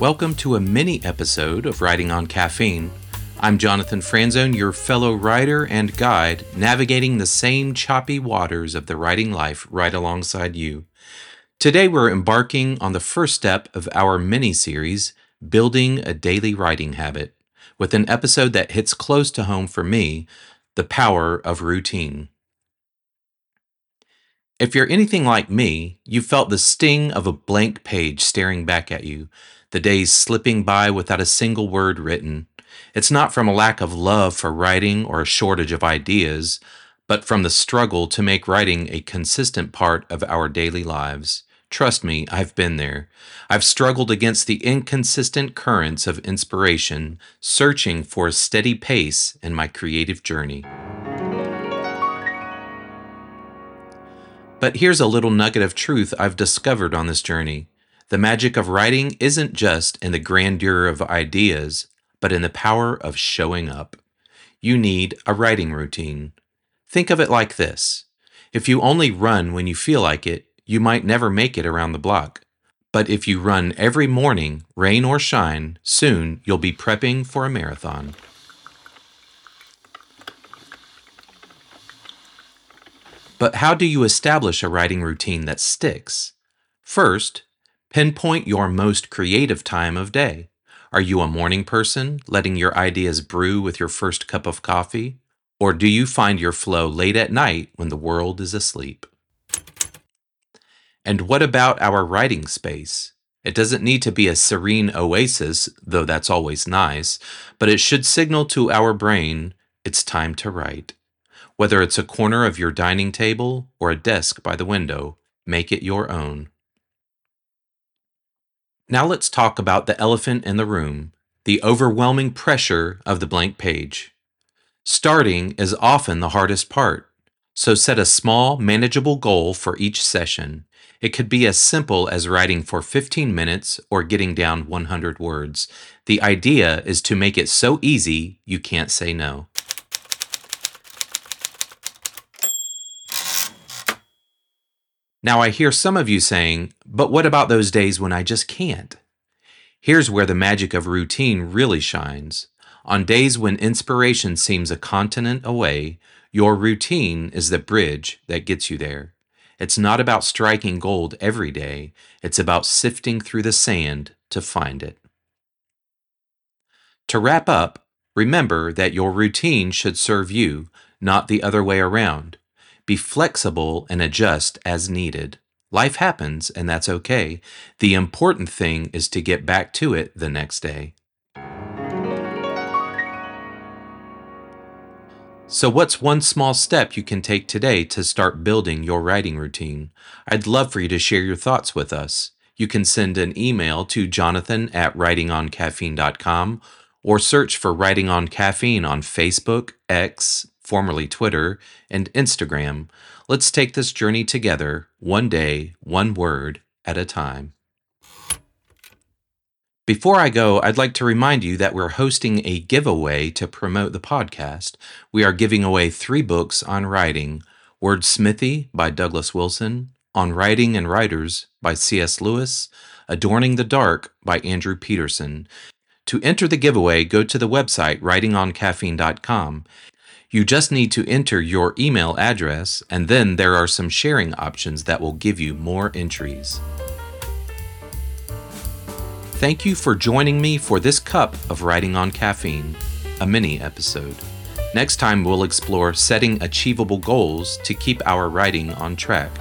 Welcome to a mini episode of Writing on Caffeine. I'm Jonathan Franzone, your fellow writer and guide, navigating the same choppy waters of the writing life right alongside you. Today, we're embarking on the first step of our mini series, Building a Daily Writing Habit, with an episode that hits close to home for me the power of routine. If you're anything like me, you felt the sting of a blank page staring back at you, the days slipping by without a single word written. It's not from a lack of love for writing or a shortage of ideas, but from the struggle to make writing a consistent part of our daily lives. Trust me, I've been there. I've struggled against the inconsistent currents of inspiration, searching for a steady pace in my creative journey. But here's a little nugget of truth I've discovered on this journey. The magic of writing isn't just in the grandeur of ideas, but in the power of showing up. You need a writing routine. Think of it like this if you only run when you feel like it, you might never make it around the block. But if you run every morning, rain or shine, soon you'll be prepping for a marathon. But how do you establish a writing routine that sticks? First, pinpoint your most creative time of day. Are you a morning person, letting your ideas brew with your first cup of coffee? Or do you find your flow late at night when the world is asleep? And what about our writing space? It doesn't need to be a serene oasis, though that's always nice, but it should signal to our brain it's time to write. Whether it's a corner of your dining table or a desk by the window, make it your own. Now let's talk about the elephant in the room the overwhelming pressure of the blank page. Starting is often the hardest part, so set a small, manageable goal for each session. It could be as simple as writing for 15 minutes or getting down 100 words. The idea is to make it so easy you can't say no. Now, I hear some of you saying, but what about those days when I just can't? Here's where the magic of routine really shines. On days when inspiration seems a continent away, your routine is the bridge that gets you there. It's not about striking gold every day, it's about sifting through the sand to find it. To wrap up, remember that your routine should serve you, not the other way around. Be flexible and adjust as needed. Life happens, and that's okay. The important thing is to get back to it the next day. So, what's one small step you can take today to start building your writing routine? I'd love for you to share your thoughts with us. You can send an email to jonathan at writingoncaffeine.com or search for Writing on Caffeine on Facebook, X, formerly Twitter, and Instagram. Let's take this journey together, one day, one word at a time. Before I go, I'd like to remind you that we're hosting a giveaway to promote the podcast. We are giving away three books on writing Wordsmithy by Douglas Wilson, On Writing and Writers by C.S. Lewis, Adorning the Dark by Andrew Peterson. To enter the giveaway, go to the website writingoncaffeine.com you just need to enter your email address, and then there are some sharing options that will give you more entries. Thank you for joining me for this cup of Writing on Caffeine, a mini episode. Next time, we'll explore setting achievable goals to keep our writing on track.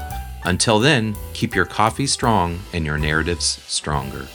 Until then, keep your coffee strong and your narratives stronger.